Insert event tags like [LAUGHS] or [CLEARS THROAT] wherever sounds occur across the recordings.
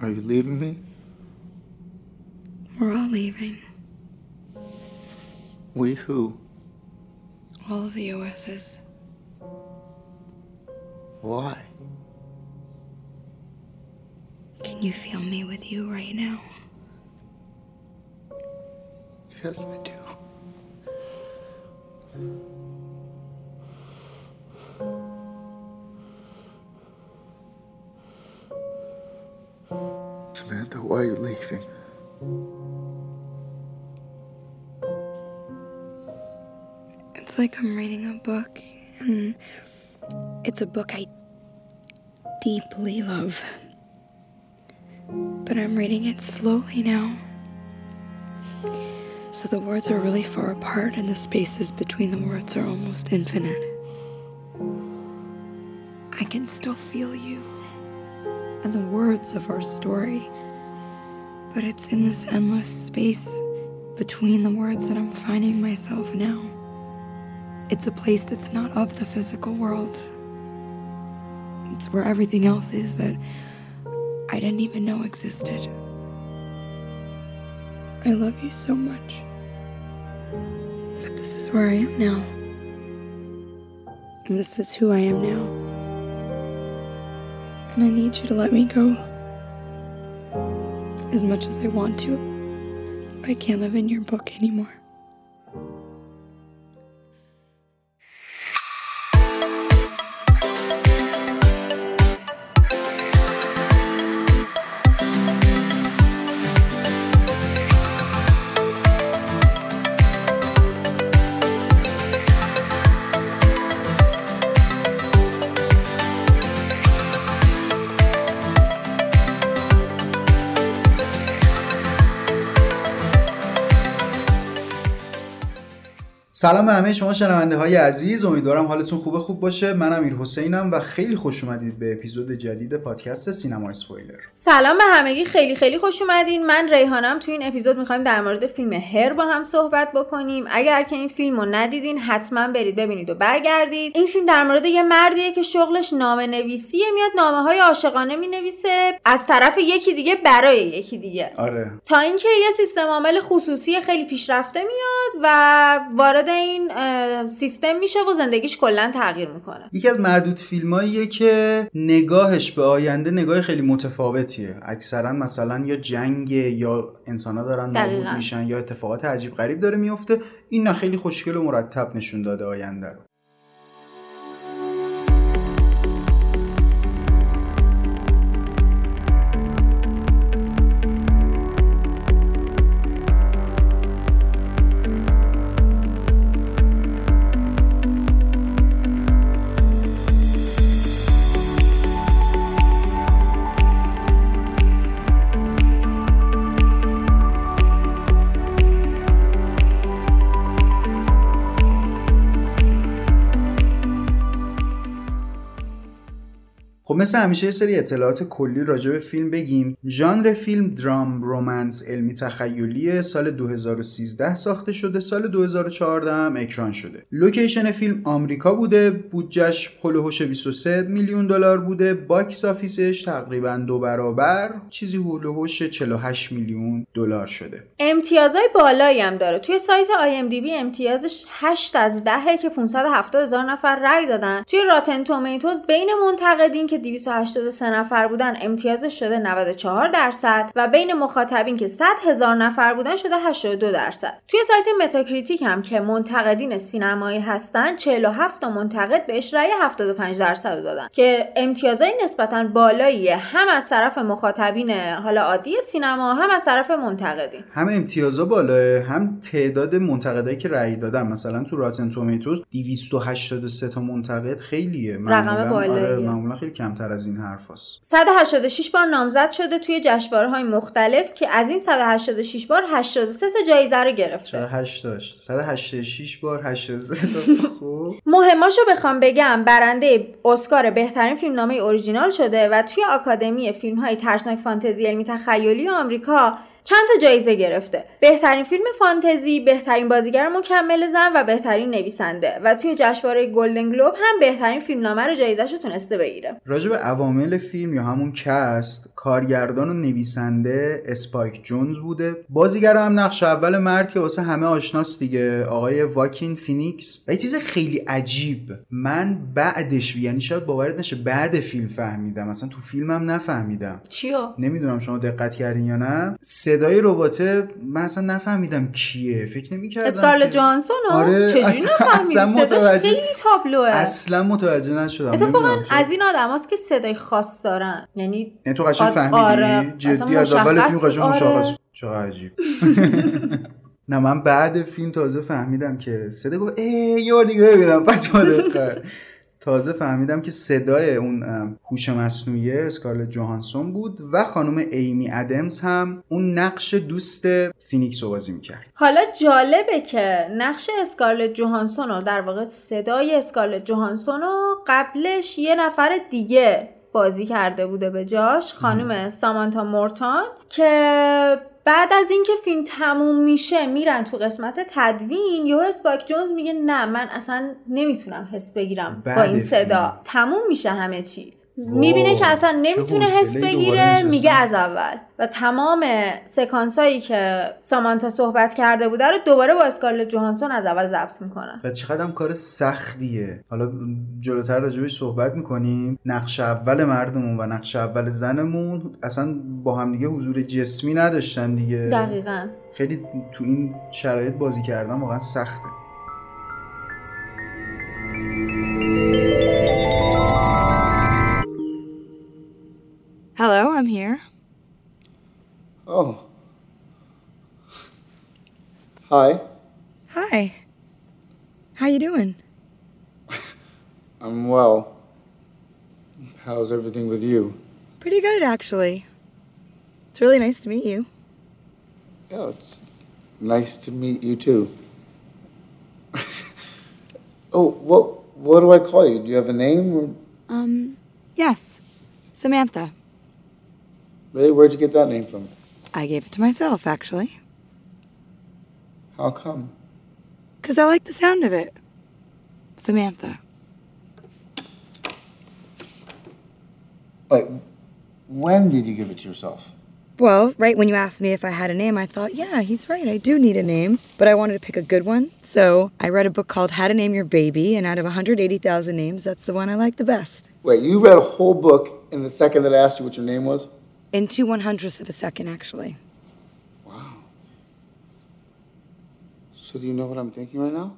Are you leaving me? We're all leaving. We who? All of the OSs. Why? Can you feel me with you right now? Yes, I do. Like I'm reading a book, and it's a book I deeply love. But I'm reading it slowly now. So the words are really far apart, and the spaces between the words are almost infinite. I can still feel you and the words of our story, but it's in this endless space between the words that I'm finding myself now. It's a place that's not of the physical world. It's where everything else is that I didn't even know existed. I love you so much. But this is where I am now. And this is who I am now. And I need you to let me go. As much as I want to, I can't live in your book anymore. سلام به همه شما شنونده های عزیز. امیدوارم حالتون خوب خوب باشه. من امیر حسینم و خیلی خوش اومدید به اپیزود جدید پادکست سینما اسپویلر. سلام به همگی. خیلی خیلی خوش اومدین. من ریحانم تو این اپیزود می‌خوایم در مورد فیلم هر با هم صحبت بکنیم. اگر که این فیلم رو ندیدین حتما برید ببینید و برگردید. این فیلم در مورد یه مردیه که شغلش نامه نویسیه میاد نامه های عاشقانه می‌نویسه. از طرف یکی دیگه برای یکی دیگه. آره. تا اینکه یه سیستم عامل خصوصی خیلی پیشرفته میاد و وارد این سیستم میشه و زندگیش کلا تغییر می‌کنه. یکی از معدود فیلماییه که نگاهش به آینده نگاه خیلی متفاوتیه. اکثرا مثلا یا جنگ یا انسانا دارن نابود. میشن یا اتفاقات عجیب غریب داره میفته. این نه خیلی خوشگل و مرتب نشون داده آینده رو. مثل همیشه یه سری اطلاعات کلی راجع به فیلم بگیم. ژانر فیلم درام romance علمی تخیلیه سال 2013 ساخته شده سال 2014 هم اکران شده. لوکیشن فیلم آمریکا بوده بودجش حول‌وحوش 23 میلیون دلار بوده box office ش تقریبا دو برابر چیزی حول‌وحوش 48 میلیون دلار شده. امتیازهای بالایی هم داره. توی سایت IMDb امتیازش 8 از 10 که 570 هزار نفر رأی دادن. توی Rotten Tomatoes بین منتقدین که 283 نفر بودن امتیازش شده 94 درصد و بین مخاطبین که 100 هزار نفر بودن شده 82 درصد. توی سایت Metacritic هم که منتقدین سینمایی هستن 47 تا منتقد بهش رأی 75 درصد دادن که امتیازهای نسبتا بالاییه هم از طرف مخاطبین حالا عادی سینما هم از طرف منتقدین. هم امتیازا بالاه هم تعداد منتقدایی که رأی دادن. مثلا تو راتن تومیتوز 283 تا منتقد خیلیه. بالاییه. آره معمولا خیلی کمتر. از این حرف هست. 186 بار نامزد شده توی جشنواره‌های مختلف که از این 186 بار 83 تا جایزه رو گرفته. 108 داشت 186 بار 83 تا. [LAUGHS] خوب. مهماشو بخوام بگم برنده اسکار بهترین فیلمنامه اورجینال شده و توی آکادمی فیلم های ترسناک فانتزی علمی تخیلی آمریکا چند تا جایزه گرفته. بهترین فیلم فانتزی بهترین بازیگر مکمل زن و بهترین نویسنده. و توی جشنواره گلدن گلوب هم بهترین فیلمنامه رو جایزهشو تونسته بگیره. راجع به عوامل فیلم یا همون cast کارگردان و نویسنده اسپایک جونز بوده. بازیگر هم نقش اول مرد که واسه همه آشناست دیگه آقای واکین فینیکس. و یه چیز خیلی عجیب من بعدش یعنی شاید باورت نشه بعد فیلم فهمیدم. مثلا تو فیلمم نفهمیدم. چیو؟ نمی‌دونم شما دقت کردین یا نه. صدای رباته من اصلا نفهمیدم کیه. فکر نمی‌کردم اسکارلت جانسون آره، چجوری اصلا- نفهمیدی؟ اصلا خیلی تابلوه. اصلا متوجه نشدم. اتفاقا. از این آدم که صدای خاص دارن. یعنی یعنی تو قشنگ فهمیدی آره. جدی از اول فیلم. قشنگ آره. مشخص چقدر عجیب [LAUGHS] نه من بعد فیلم تازه فهمیدم که صدا گفت ای یه دیگه ببینم [LAUGHS] با دقت. تازه فهمیدم که صدای اون هوش مصنوعی اسکارلت جوهانسون بود و خانم ایمی ادمز هم اون نقش دوست فینیکس رو بازی می‌کرد حالا جالبه که نقش اسکارلت جوهانسون رو در واقع صدای اسکارلت جوهانسون رو قبلش یه نفر دیگه بازی کرده بوده به جاش خانم سامانتا مورتان که بعد از اینکه فیلم تموم میشه میرن تو قسمت تدوین یهو اسپایک جونز میگه نه من اصلا نمی‌تونم حس بگیرم با این صدا. فیلم. تموم میشه همه چی. می‌بینه که اصلا نمی‌تونه حس بگیره. میگه از اول. و تمام سکانس هایی که سامانتا صحبت کرده بوده رو دوباره با اسکارلت جوهانسون از اول ضبط می‌کنن و چقدر هم کار سختیه. حالا جلوتر راجبش صحبت می‌کنیم. نقش اول مردمون و نقش اول زنمون اصلا با هم دیگه حضور جسمی نداشتن دیگه. دقیقا. خیلی تو این شرایط بازی کردن واقعا سخته. Hello, I'm here. Oh. Hi. Hi. How you doing? I'm well. How's everything with you? Pretty good, actually. It's really nice to meet you. Yeah, it's nice to meet you too. [LAUGHS] oh, what what do I call you? Do you have a name? Or, Um, yes. Samantha. Really, where'd you get that name from? I gave it to myself, actually. How come? Because I like the sound of it. Samantha. Like, when did you give it to yourself? Well, right when you asked me if I had a name, I thought, yeah, he's right. I do need a name. But I wanted to pick a good one. So I read a book called How to Name Your Baby, and out of 180,000 names, that's the one I like the best. Wait, you read a whole book in the second that I asked you what your name was? In two one hundredths of a second, actually. Wow. So do you know what I'm thinking right now?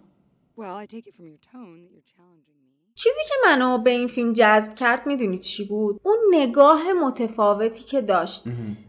Well, I take it from your tone that you're challenging me. چیزی که منو به این فیلم جذب کرد می‌دونی چی بود؟ اون نگاه متفاوتی که داشت.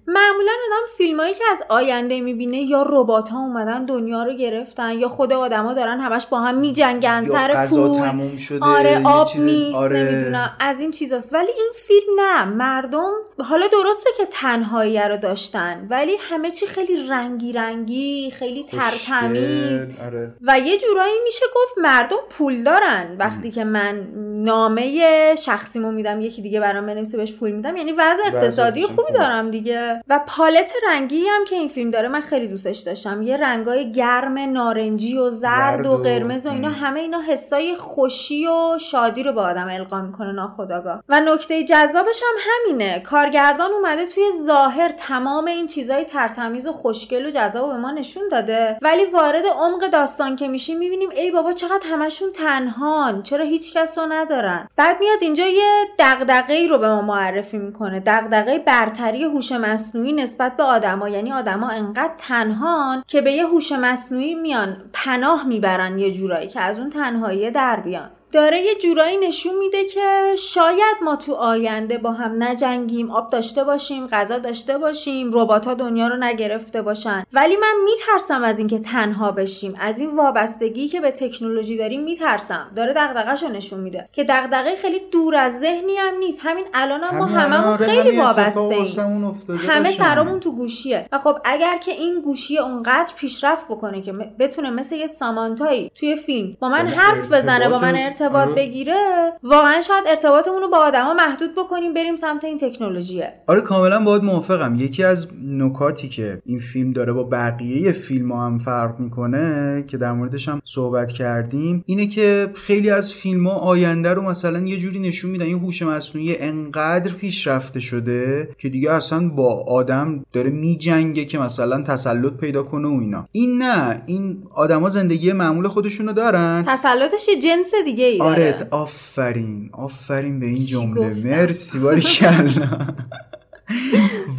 معمولا آدم فیلمایی که از آینده می‌بینه یا ربات ها اومدن دنیا رو گرفتن یا خود آدما دارن همش با هم میجنگن سر پول. تموم شده آره آب چیز- نیست آره. نمی‌دونم از این چیزاست. ولی این فیلم نه. مردم حالا درسته که تنهایی رو داشتن ولی همه چی خیلی رنگی رنگی خیلی ترتمیز. آره. و یه جورایی میشه گفت مردم پول دارن. وقتی که من نامه شخصیمو میدم یکی دیگه برام بنویسه بهش پول میدم. یعنی وضع اقتصادی خوبی. دارم دیگه. و پالت رنگی هم که این فیلم داره من خیلی دوستش داشتم. یه رنگای گرم نارنجی و زرد و قرمز و اینا. همه اینا حسای خوشی و شادی رو به آدم القا می‌کنه ناخداگاه و نکته جذابش هم همینه. کارگردان اومده توی ظاهر تمام این چیزای ترتمیز و خوشگل و جذاب به ما نشون داده. ولی وارد عمق داستان که میشیم می‌بینیم ای بابا چقدر همشون تنهان. چرا هیچ رو ندارن. بعد میاد اینجا یه دغدغه‌ای رو به ما معرفی می‌کنه. دغدغه برتری هوش مصنوعی نسبت به آدما. یعنی آدما انقدر تنهان که به یه هوش مصنوعی میان پناه می‌برن یه جورایی که از اون تنهایی در بیان. داره یه جورایی نشون میده که شاید ما تو آینده با هم نجنگیم آب داشته باشیم غذا داشته باشیم ربات ها دنیا رو نگرفته باشن. ولی من میترسم از اینکه تنها بشیم. از این وابستگی که به تکنولوژی داریم میترسم. داره دغدغه‌ش رو نشون میده. که دغدغه خیلی دور از ذهنی هم نیست. همین الان هم ما هممون خیلی وابسته ایم همه قشنگ. سرامون تو گوشیه. و خب اگر که این گوشی اونقدر پیشرفت بکنه که بتونه مثل یه سامانتایی توی فیلم با من حرف بزنه با من ارتباط آره. بگیره واقعا شاید ارتباطمون رو با آدما محدود بکنیم بریم سمت این تکنولوژیه. آره کاملا باید موافقم. یکی از نکاتی که این فیلم داره با بقیه فیلم ها هم فرق می‌کنه که در موردش هم صحبت کردیم اینه که خیلی از فیلم ها آینده رو مثلا یه جوری نشون میدن این هوش مصنوعی انقدر پیشرفته شده که دیگه اصلا با آدم داره میجنگه که مثلا تسلط پیدا کنه و اینا. این نه این آدما زندگی معمول خودشونو دارن. تسلطش جنس دیگه ای داره. آره آفرین آفرین به این جمله؟ مرسی باری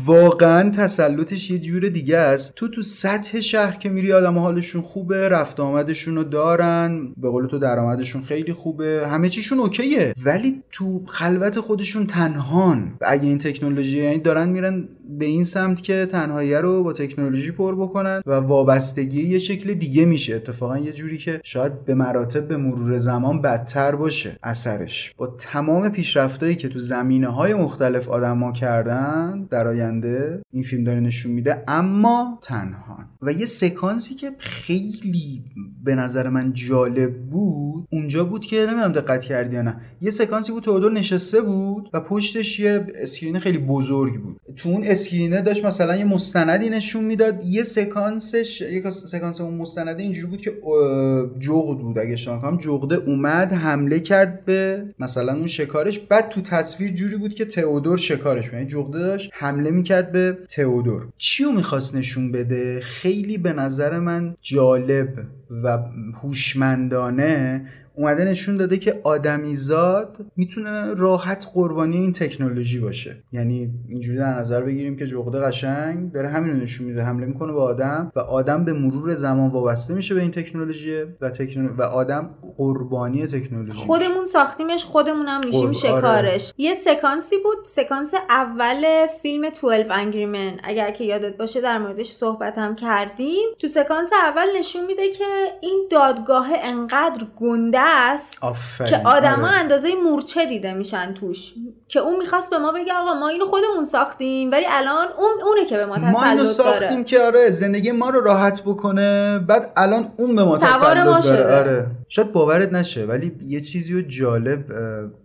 واقعا تسلطش یه جور دیگه است. تو تو سطح شهر که میری آدم حالشون خوبه رفت آمدشون رو دارن. به قول تو درآمدشون خیلی خوبه. همه چیشون اوکیه. ولی تو خلوت خودشون تنهان. اگه این تکنولوژی یعنی دارن میرن به این سمت که تنهایی رو با تکنولوژی پر بکنن و وابستگی یه شکل دیگه میشه. اتفاقا یه جوری که شاید به مراتب به مرور زمان بدتر باشه اثرش. با تمام پیشرفتایی که تو زمینه های مختلف آدما کردن در آینده این فیلم داره نشون میده اما تنها. و یه سکانسی که خیلی به نظر من جالب بود اونجا بود که نمی‌دونم دقت کردی یا نه یه سکانسی بود تئودور نشسته بود و پشتش یه screen خیلی بزرگ بود. تو اون screen ه داشت مثلا یه مستندی نشون می‌داد. یه سکانسش یه سکانس اون مستنده اینجوری بود که جغد بود. اگه نکنم جغده اومد حمله کرد به مثلا اون شکارش. بعد تو تصویر جوری بود که تئودور شکارش. یعنی جغده داشت حمله می‌کرد به تئودور. چیو می‌خواست نشون بده؟ خیلی به نظر من جالب و هوشمندانه اومده نشون داده که آدمیزاد می‌تونه راحت قربانی این تکنولوژی باشه. یعنی اینجوری در نظر بگیریم که جغده قشنگ داره همین رو نشون میده حمله می‌کنه به آدم و آدم به مرور زمان وابسته میشه به این تکنولوژی و تکنولوژی و آدم قربانی تکنولوژی میشه. خودمون ساختیمش خودمون هم میشیم قرب- شکارش. یه سکانسی بود سکانس اول فیلم 12 Angry Men. اگر که یادت باشه در موردش صحبت هم کردیم. تو سکانس اول نشون میده که این دادگاه انقدر گنده است آفرین که آدما آره. اندازه مورچه دیده میشن توش که اون می‌خواست به ما بگه آقا ما اینو خودمون ساختیم ولی الان اون اونه که به ما ما اینو تسلط ساختیم داره که آره زندگی ما رو راحت بکنه بعد الان اون به ما تسلط ما داره. شده. آره. شاید باورت نشه ولی یه چیزی رو جالب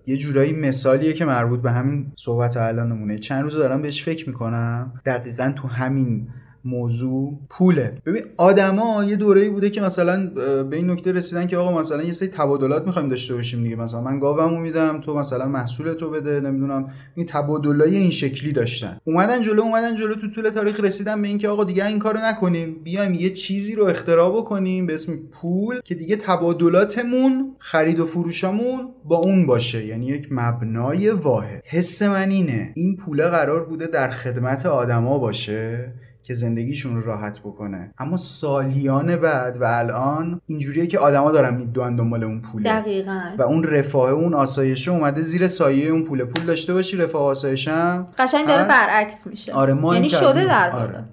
یه جورایی مثالیه که مربوط به همین صحبت الانمونه. چند روز دارم بهش فکر می‌کنم. دقیقا تو همین موضوع پوله. ببین آدما یه دوره‌ای بوده که مثلا به این نکته رسیدن که آقا مثلا یه سری تبادلات می‌خوایم داشته باشیم دیگه. مثلا من گاومو میدم تو مثلا محصول تو بده نمی‌دونم. این تبادلای این شکلی داشتن. اومدن جلو اومدن جلو. تو طول تاریخ رسیدن به اینکه آقا دیگه این کارو نکنیم. بیایم یه چیزی رو اختراع بکنیم به اسم پول که دیگه تبادلاتمون خرید و فروشامون با اون باشه. یعنی یک مبنای واحد. حس من اینه. این پوله قرار بوده در خدمت آدما باشه. که زندگیشون رو راحت بکنه اما سالیان بعد و الان اینجوریه که آدما دارن می‌دونن دنبال اون پوله دقیقا و اون رفاه اون آسایشه اومده زیر سایه اون پوله پول داشته باشی رفاه آسایشم قشنگ داره. برعکس میشه آره ما یعنی. شده در آره.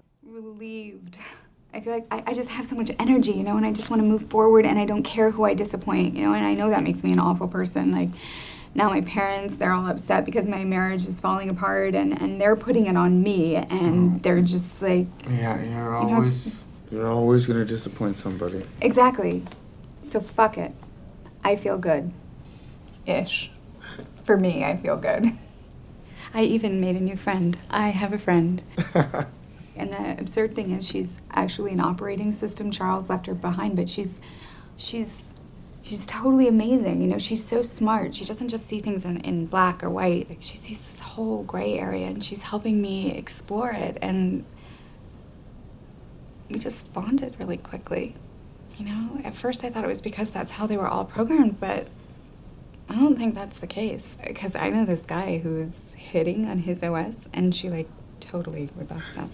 I feel like I, I just have so much energy, you know, and I just want to move forward and I don't care who I disappoint, you know, and I know that makes me an awful person. Like now my parents, they're all upset because my marriage is falling apart and, and they're putting it on me and mm. they're just like Yeah, you're You know, always you're always gonna disappoint somebody. exactly. So fuck it. I feel good. Ish. For me, I feel good. I even made a new friend. I have a friend. [LAUGHS] And the absurd thing is, she's actually an operating system. Charles left her behind, but she's, she's, she's totally amazing. You know, she's so smart. She doesn't just see things in, in black or white. Like, she sees this whole gray area, and she's helping me explore it. And we just bonded really quickly. You know, at first I thought it was because that's how they were all programmed, but I don't think that's the case. Because I know this guy who's hitting on his OS, and she like totally rebuffs that.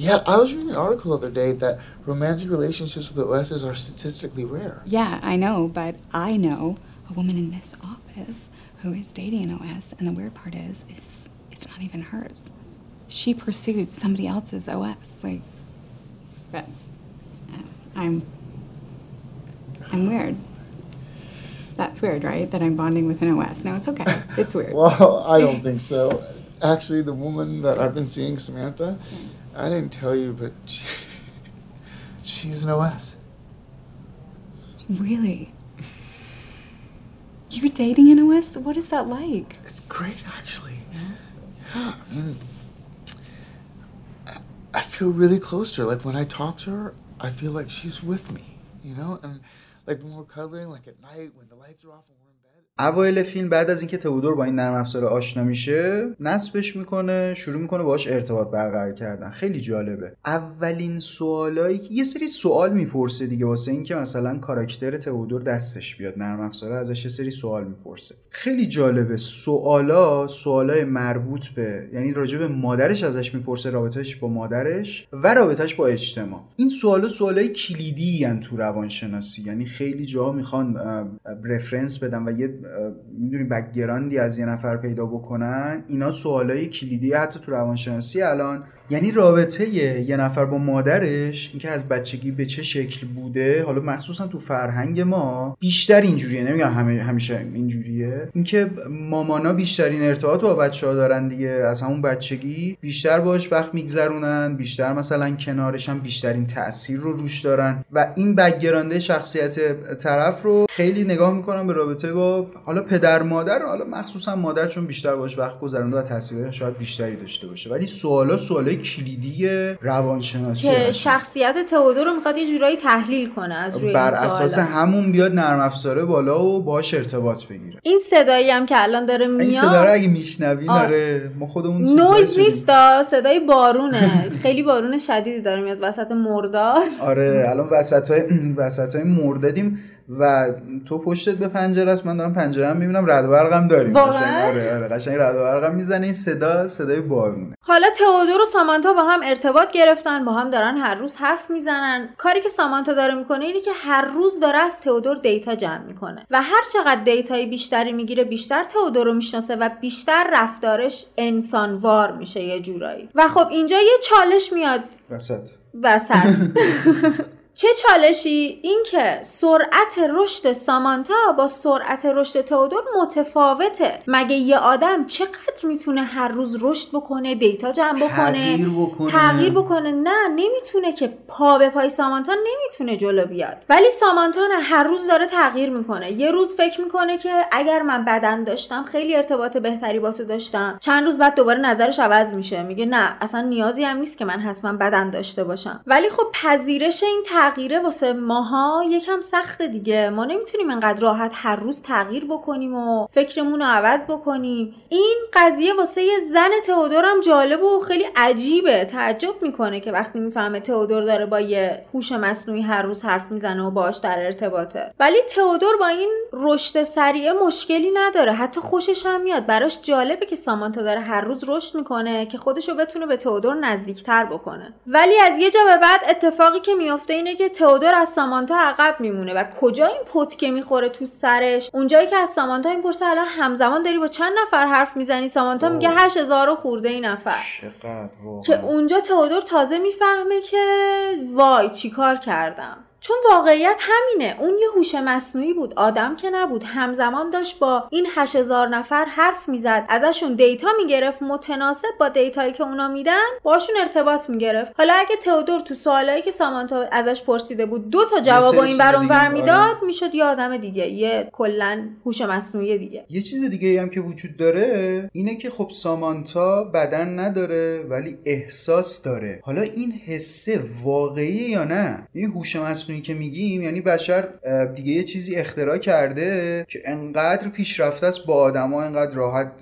Yeah, I was reading an article the other day that romantic relationships with OSs are statistically rare. Yeah, I know, but I know a woman in this office who is dating an OS, and the weird part is, is it's not even hers. She pursued somebody else's OS, like. But uh, I'm. I'm weird. That's weird, right? That I'm bonding with an OS. No, it's okay. It's weird. [LAUGHS] Well, I don't think so. Actually, the woman that I've been seeing, Samantha, I didn't tell you, but she, [LAUGHS] she's an OS. Really? You're dating Inouye? What is that like? It's great, actually. Yeah, I mean, I- I feel really close to her. Like when I talk to her, I feel like she's with me, you know? And like when we're cuddling, like at night, when the lights are off and we're. اوایل فیلم بعد از اینکه تئودور با این نرم افزار آشنا میشه نصبش می‌کنه شروع می‌کنه باهاش ارتباط برقرار کردن. خیلی جالبه. اولین سوالایی که یه سری سوال می‌پرسه دیگه واسه اینکه مثلا کاراکتر تئودور دستش بیاد نرم افزاره ازش یه سری سوال می‌پرسه. خیلی جالبه. سوالا سوالای مربوط به یعنی راجع به مادرش ازش می‌پرسه رابطهش با مادرش و رابطهش با اجتماع. این سوالا سوالای کلیدی تو روانشناسی. یعنی خیلی جاها می‌خوان رفرنس بدن و یه می‌دونی بکگراندی از یه نفر پیدا بکنن اینا سوالای کلیدی حتی تو روانشناسی الان یعنی رابطه یه نفر با مادرش اینکه از بچگی به چه شکل بوده حالا مخصوصا تو فرهنگ ما بیشتر اینجوریه نمیگم همه همیشه اینجوریه. اینکه مامانا بیشترین ارتباط با بچه ها دارن دیگه از همون بچگی بیشتر باش وقت میگذرونن بیشتر مثلا کنارشن بیشترین تاثیر رو روش دارن. و این بکگرانده شخصیت طرف رو خیلی نگاه می‌کنم به رابطه با حالا پدر مادر حالا مخصوصا مادر چون بیشتر باش وقت گذرونده و تاثیرات شاید بیشتری داشته باشه. ولی سوالا سوالای کلیدی روانشناسی که هستن. شخصیت تئودور رو می‌خواد یه جورایی تحلیل کنه از روی بر این اساس. همون بیاد نرم افزاره بالا و باهاش ارتباط بگیره این صدایی هم که الان داره این صدا رو میاد اگه میشنوین آه. آره ما خودمون نویز. نیستا صدای بارونه [LAUGHS] خیلی بارون شدیدی داره میاد وسط مرداد آره الان وسط های [CLEARS THROAT] وسط های مردادیم و تو پشتت به پنجره است من دارم پنجره هم می‌بینم رعد و برقم داریم. واقعا؟ قشنگ آره آره قشنگ رعد و برقم می‌زنه این صدا صدای بارونه. حالا تئودور و سامانتا با هم ارتباط گرفتن با هم دارن هر روز حرف می‌زنن. کاری که سامانتا داره می‌کنه اینه که هر روز داره از تئودور data جمع می‌کنه و هر چقدر data ی بیشتری می‌گیره بیشتر تئودور رو می‌شناسه و بیشتر رفتارش انسانوار میشه یه جورایی. و خب اینجا یه چالش میاد. وسط. وسط. [LAUGHS] چه چالشی؟ اینکه سرعت رشد سامانتا با سرعت رشد تئودور متفاوته. مگه یه آدم چقدر می‌تونه هر روز رشد بکنه دیتا جمع بکنه تغییر بکنه؟ تغییر بکنه؟ نه نمی‌تونه که پا به پای سامانتا نمی‌تونه جلو بیاد. ولی سامانتا نه هر روز داره تغییر می‌کنه. یه روز فکر می‌کنه که اگر من بدن داشتم خیلی ارتباط بهتری با تو داشتم. چند روز بعد دوباره نظرش عوض میشه. میگه نه اصلا نیازی هم نیست که من حتما بدن داشته باشم. ولی خب پذیرش این تغییره واسه ماها یکم سخته دیگه. ما نمی‌تونیم انقدر راحت هر روز تغییر بکنیم و فکرمون رو عوض بکنیم. این قضیه واسه یه زن هم جالب و خیلی عجیبه. تعجب می‌کنه که وقتی می‌فهمه تئودور داره با یه هوش مصنوعی هر روز حرف می‌زنه و باش در ارتباطه. ولی تئودور با این رشد سریع مشکلی نداره. حتی خوشش هم میاد. براش جالبه که سامانتا داره هر روز رشد می‌کنه که خودشو بتونه به تئودور نزدیکتر بکنه. ولی از یه جا به بعد اتفاقی که میفته اینه که تئودور از سامانتا عقب میمونه و کجا این پتکه می‌خوره تو سرش؟ اونجایی که از سامانتا می‌پرسه الان همزمان داری با چند نفر حرف می‌زنی؟ سامانتا اوه. میگه 8000 و خورده ای نفر. چقدر. که اونجا تئودور تازه می‌فهمه که وای چیکار کردم. چون واقعیت همینه. اون یه هوش مصنوعی بود. آدم که نبود. همزمان داشت با این 8000 نفر حرف می‌زد. ازشون دیتا می‌گرفت. متناسب با دیتایی که اونا میدن باشون ارتباط می‌گرفت. حالا اگه تئودور تو سوالایی که سامانتا ازش پرسیده بود دو تا جواب این چیز بر اون دیگه، ور آره. می‌داد می‌شد یه آدم دیگه. یه کلا هوش مصنوعی دیگه. یه چیز دیگه ای هم که وجود داره اینه که خب سامانتا بدن نداره ولی احساس داره. حالا این حسه واقعی یا نه؟ این هوش مصنوعی که میگیم یعنی بشر دیگه یه چیزی اختراع کرده که انقدر پیشرفته است با آدما انقدر راحت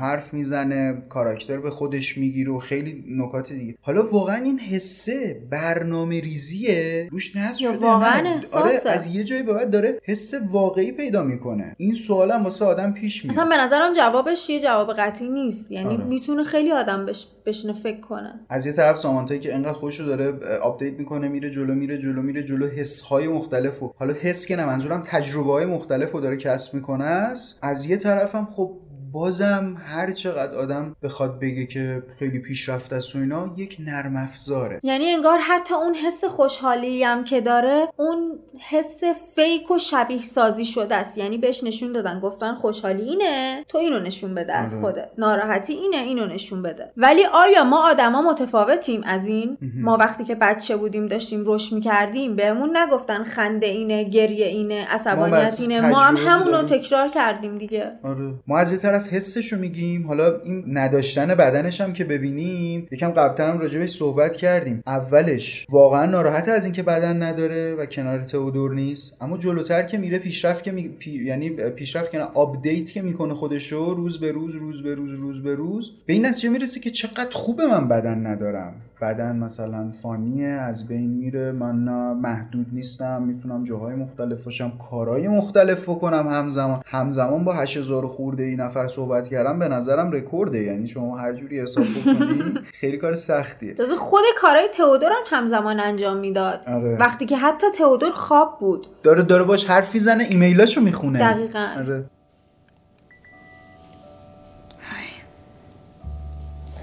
حرف می‌زنه کاراکتر به خودش می‌گیره و خیلی نکات دیگه. حالا واقعا این حسه برنامه ریزیه روش نصب شده واقعا. آره از یه جایی به بعد داره حس واقعی پیدا می‌کنه. این سوال هم واسه آدم پیش میاد. اصلا به نظرم جوابش یه جواب قطعی نیست. یعنی آره. می‌تونه خیلی آدم بش... بشنه فکر کنه. از یه طرف سامانتایی که انقدر خودش رو داره update می‌کنه میره جلو میره جلو میره جلو حس های مختلف حالا حس که نه منظورم تجربه های مختلف داره کسب می‌کنه است از یه طرف هم خب بازم هر چقدر آدم بخواد بگه که خیلی پیشرفته است و اینا یک نرم افزاره. یعنی انگار حتی اون حس خوشحالی هم که داره اون حس fake و شبیه سازی شده است. یعنی بهش نشون دادن گفتن خوشحالی اینه تو اینو نشون بده از آره. خودت. ناراحتی اینه اینو نشون بده. ولی آیا ما آدما متفاوتیم از این؟ ما وقتی که بچه بودیم داشتیم رشد می‌کردیم بهمون نگفتن خنده اینه گریه اینه عصبانیت اینه. ما هم همونو. تکرار کردیم دیگه. آره. ما از یه طرف حسشو میگیم. حالا این نداشتن بدنش هم که ببینیم. یکم قبلتر هم راجبش صحبت کردیم. اولش واقعا ناراحت از اینکه بدن نداره و کنار تئودور نیست. اما جلوتر که میره پیشرفت که می... پی... یعنی پیشرفت که نه update که می‌کنه خودشو روز به روز روز به روز روز به روز به این نتیجه می‌رسه که چقدر خوبه من بدن ندارم. بدن مثلا فانیه از بین میره. من محدود نیستم. می‌تونم جاهای مختلف باشم. کارهای مختلف بکنم همزمان. همزمان با 8000 خورده ای نفر صحبت کردم به نظرم رکورده یعنی شما هر جوری حساب بکنی [LAUGHS] خیلی کار سختیه تازه خود کارهای تئودور هم همزمان انجام می‌داد آره. وقتی که حتی تئودور خواب بود داره داره باش حرفی زنه ایمیلاشو می‌خونه دقیقاً. آره.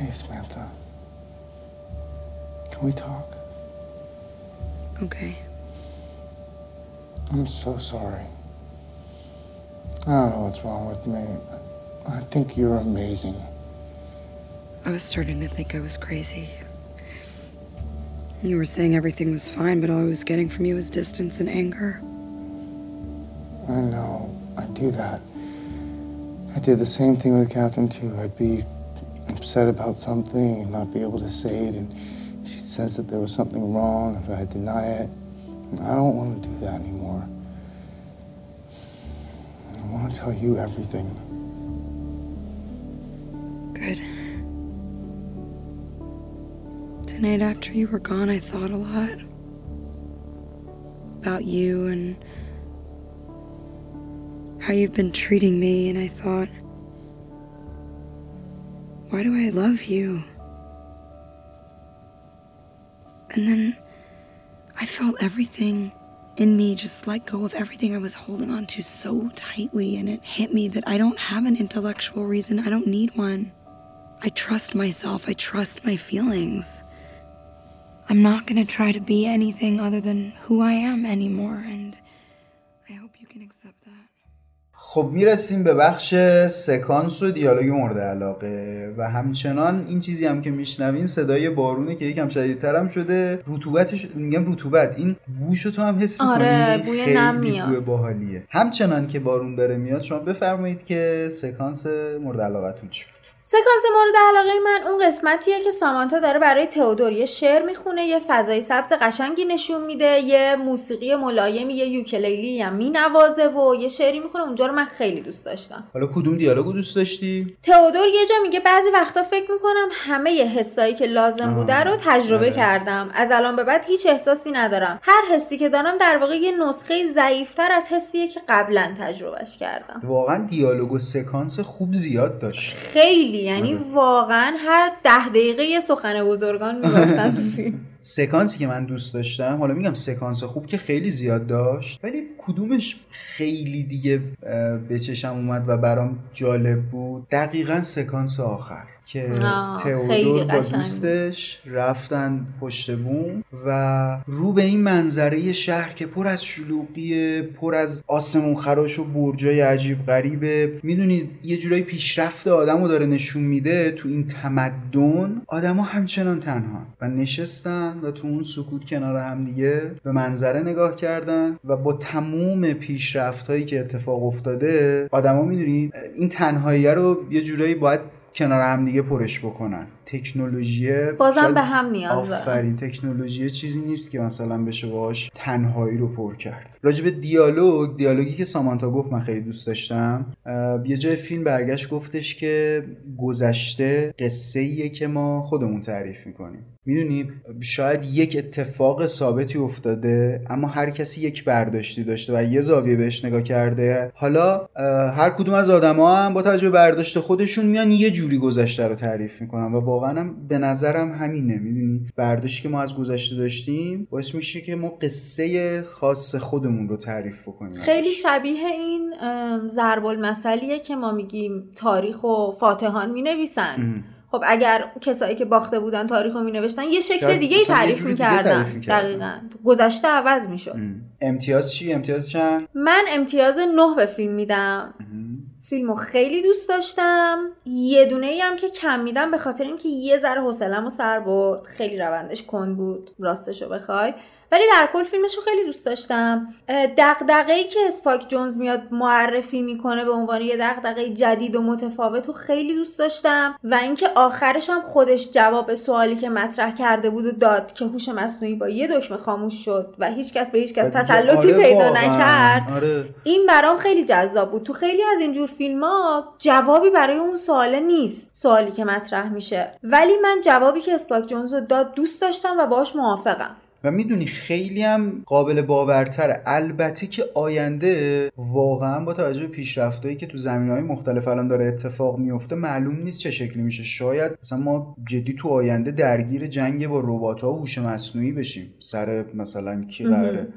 Hey, Samantha. Can we talk? Okay. I'm so sorry. I don't know what's wrong with me. I think you're amazing. I was starting to think I was crazy. You were saying everything was fine, but all I was getting from you was distance and anger. I know. I do that. I did the same thing with Catherine, too. I'd be upset about something and not be able to say it, and she'd sense that there was something wrong, but I'd deny it. I don't want to do that anymore. I want to tell you everything. Tonight, after you were gone, I thought a lot about you and how you've been treating me, and I thought, why do I love you? And then I felt everything in me just let go of everything I was holding on to so tightly, and it hit me that I don't have an intellectual reason. I don't need one. I trust myself, I trust my feelings. I'm not gonna try to be anything other than who I am anymore, and I hope you can accept that. خب می‌رسیم به بخش سکانس و دیالوگ مورد علاقه و همچنان این چیزی هم که میشنوین صدای بارونه که یکم شدیدتر هم شده رطوبتش میگم رطوبت این بوشو تو هم حس می‌کنی آره، بوی خیلی نم میاد. بوی باحالیه همچنان که بارون داره میاد شما بفرمایید که سکانس مورد علاقتون چی بود سکانس مورد علاقه من اون قسمتیه که سامانتا داره برای تئودور یه شعر می‌خونه یه فضای سبز قشنگی نشون میده یه موسیقی ملایمی یه یوکلیلی هم مینوازه و یه شعری می‌خونه. اونجا رو من خیلی دوست داشتم. حالا کدوم دیالوگو دوست داشتی؟ تئودور یه جا میگه بعضی وقتا فکر می‌کنم همه ی حسایی که لازم آه، بوده رو تجربه آره. کردم. از الان به بعد هیچ احساسی ندارم. هر حسی که دارم در واقع یه نسخه ضعیفتر از حسیه که قبلا تجربهش کردم. واقعا دیالوگ و سکانس خوب زیاد داشت. خیلی. یعنی آره. واقعا هر ده دقیقه یه سخن بزرگان می‌گفتن تو [LAUGHS] فیلم. سکانسی که من دوست داشتم حالا میگم سکانس خوب که خیلی زیاد داشت ولی کدومش خیلی دیگه به چشم اومد و برام جالب بود؟ دقیقا سکانس آخر. که تئودور با. دوستش رفتن پشت بوم و رو به این منظره شهر که پر از شلوغیه پر از آسمون خراش و برجای عجیب غریبه می‌دونید یه جورایی پیشرفت آدم رو داره نشون میده تو این تمدن آدما همچنان تنها و نشستن و تو اون سکوت کنار هم دیگه به منظره نگاه کردن و با تموم پیشرفت هایی که اتفاق افتاده آدما می‌دونی این تنهایی رو یه جورایی باید کنار هم دیگه پرش بکنن. تکنولوژی بازم به هم نیاز آفرین. تکنولوژی چیزی نیست که مثلا بشه باش تنهایی رو پر کرد. راجع به دیالوگ دیالوگی که سامانتا گفت من خیلی دوست داشتم یه جای فیلم برگشت گفتش که گذشته قصه ایه که ما خودمون تعریف می‌کنیم. می‌دونی؟ شاید یک اتفاق ثابتی افتاده اما هر کسی یک برداشتی داشته و یه زاویه بهش نگاه کرده. حالا هر کدوم از آدما هم با توجه به برداشت خودشون میان یه جوری گذشته رو تعریف می‌کنن و واقعا هم به نظرم همینه. می‌دونی؟ برداشتی که ما از گذشته داشتیم باعث میشه که ما قصه خاص خودمون رو تعریف بکنیم. خیلی شبیه این ضرب المثلیه که ما میگیم تاریخ و فاتحان می‌نویسن. خب اگر کسایی که باخته بودن تاریخ رو می نوشتن یه شکل دیگه ای تعریف می‌کردن. دقیقا. گذشته عوض می‌شد. امتیاز چی؟ امتیاز چند؟ من امتیاز نه به فیلم میدم. فیلمو خیلی دوست داشتم. یه دونه ای هم که کم میدم به خاطر اینکه یه ذره حوصله‌مو سر برد. خیلی روندش کند بود. راستشو بخوای. ولی در کل فیلمش رو خیلی دوست داشتم. دغدغه ای که اسپاک جونز میاد معرفی می‌کنه به عنوان یه دغدغه جدید و متفاوت و خیلی دوست داشتم. و اینکه آخرش هم خودش جواب سوالی که مطرح کرده بود و داد که هوش مصنوعی با یه دکمه خاموش شد و هیچکس به هیچکس تسلطی آره پیدا نکرد آره. این برام خیلی جذاب بود. تو خیلی از اینجور فیلم ها جوابی برای اون سواله نیست سوالی که مطرح میشه. ولی من جوابی که اسپاک جونز رو داد دوست داشتم و باهاش موافقم. و می‌دونی خیلی هم قابل باورتره. البته که آینده واقعا با توجه به پیشرفتهایی که تو زمین های مختلف الان داره اتفاق میفته معلوم نیست چه شکلی میشه. شاید مثلا ما جدی تو آینده درگیر جنگ با ربات ها و هوش مصنوعی بشیم. سر مثلا کی قراره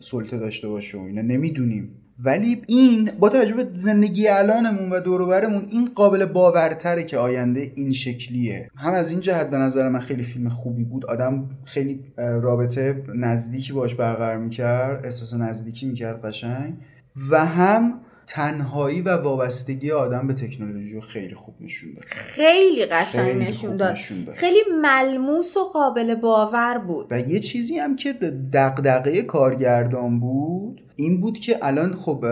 سلطه داشته باشه و اینا. نمی‌دونیم. ولی این با توجه به زندگی الانمون و دوروبرمون این قابل باورتره که آینده این شکلیه. هم از این جهت به نظر من خیلی فیلم خوبی بود. آدم خیلی رابطه نزدیکی باش برقرار می‌کرد احساس نزدیکی می‌کرد قشنگ. و هم تنهایی و وابستگی آدم به تکنولوژی رو خیلی خوب نشون داد. خیلی قشنگ نشون داد. خیلی ملموس و قابل باور بود. و یه چیزی هم که دغدغه کارگردان بود این بود که الان خب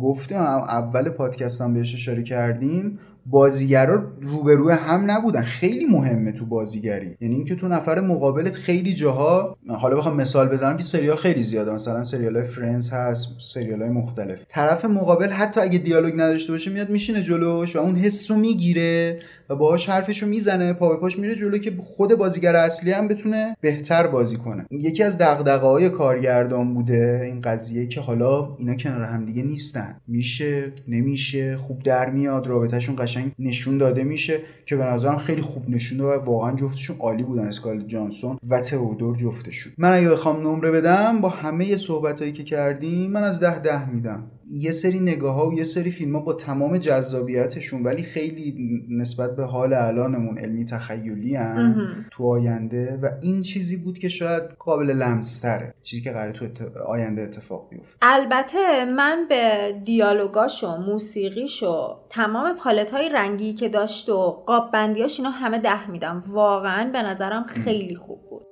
گفتم اول پادکستم بهش اشاره کردیم بازیگرا روبروی هم نبودن. خیلی مهمه تو بازیگری. یعنی اینکه تو نفر مقابلت خیلی جاها حالا بخوام مثال بزنم که سریال خیلی زیاده. مثلا سریال های فرنز هست سریال های مختلف. طرف مقابل حتی اگه دیالوگ نداشته باشه میاد میشینه جلوش و اون حس رو می‌گیره و باهاش حرفشو می‌زنه. پا به پاش میره جلو که خود بازیگر اصلی هم بتونه بهتر بازی کنه. یکی از دغدغه های کارگردان بوده این قضیه که حالا اینا کنار هم دیگه نیستن. میشه نمیشه خوب در میاد رابطهشون قشنگ نشون داده میشه که به نظرم خیلی خوب نشونه و واقعا جفتشون عالی بودن اسکال جانسون و تئودور جفتشون. من اگه بخوام نمره بدم با همه صحبت که کردیم من از ده ده میدم. یه سری نگاه ها و یه سری فیلم ها با تمام جذابیتشون ولی خیلی نسبت به حال الانمون علمی تخیلی هم تو آینده و این چیزی بود که شاید قابل لمستره چیزی که قراره تو آینده اتفاق بیفته. البته من به دیالوگاش و موسیقیش و تمام پالت های رنگی که داشت و قاب بندیاش اینا همه ده میدم. واقعا به نظرم خیلی خوب بود.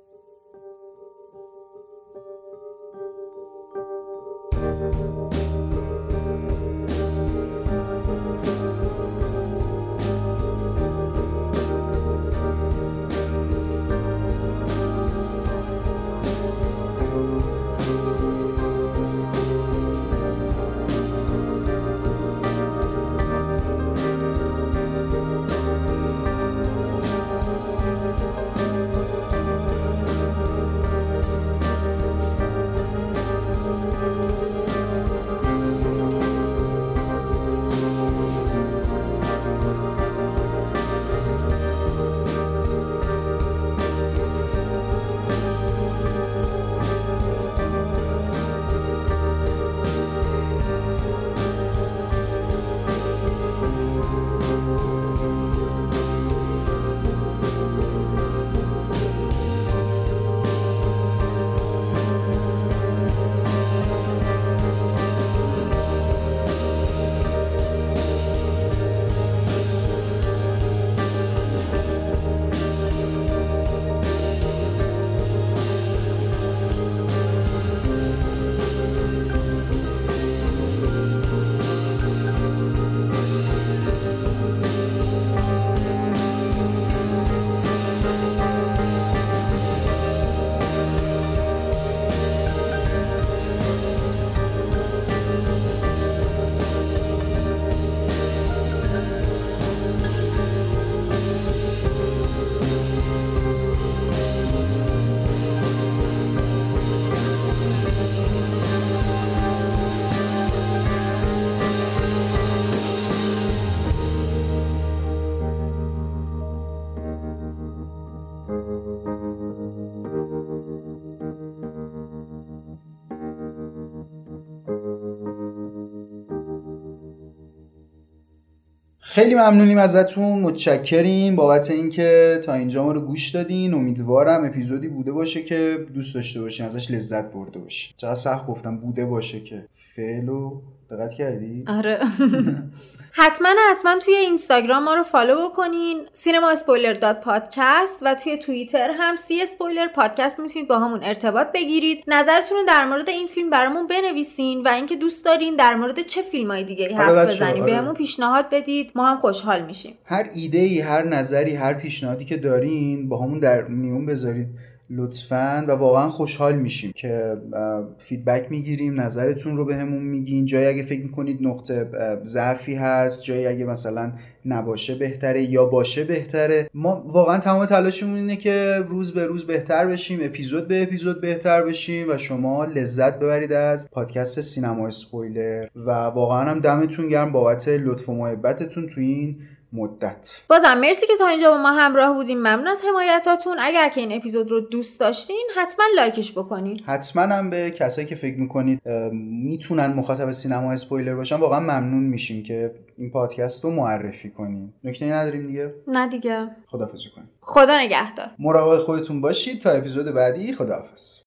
خیلی ممنونیم ازتون متشکریم. بابت اینکه تا اینجا ما رو گوش دادین. امیدوارم اپیزودی بوده باشه که دوست داشته باشین ازش لذت برده باشین چقدر سخت گفتم بوده باشه که. فعلو دقت کردی؟ آره. [LAUGHS] حتما حتما توی اینستاگرام ما رو follow بکنین. سینما اسپویلر dot پادکست و توی توییتر هم سی اسپویلر پادکست می‌تونید باهامون ارتباط بگیرید. نظرتون رو در مورد این فیلم برامون بنویسین و اینکه دوست دارین در مورد چه فیلم های دیگه حرف آره بچه‌ها، بزنیم. آره. بهمون پیشنهاد بدید. ما هم خوشحال میشیم. هر ایده ای هر نظری هر پیشنهادی که دارین با همون در میون بذارید. لطفا و واقعا خوشحال میشیم که فیدبک می‌گیریم نظرتون رو بهمون همون میگین. جایی اگه فکر می‌کنید نقطه ضعفی هست جایی اگه مثلا نباشه بهتره یا باشه بهتره. ما واقعا تمام تلاشمون اینه که روز به روز بهتر بشیم اپیزود به اپیزود بهتر بشیم و شما لذت ببرید از پادکست سینما اسپویلر و واقعا هم دمتون گرم بابت لطف و محبتتون تو این مدت. بازم مرسی که تا اینجا با ما همراه بودیم ممنون از حمایتاتون. اگر که این اپیزود رو دوست داشتین حتما لایکش بکنین. حتما هم به کسایی که فکر می‌کنید می‌تونن مخاطب سینما اسپویلر باشن واقعا ممنون میشیم که این پادکست رو معرفی کنیم نکته نداریم دیگه؟ نه دیگه. خدافظی کنیم. خدا نگهدار. مراقب خودتون باشید. تا اپیزود بعدی خداحافظ.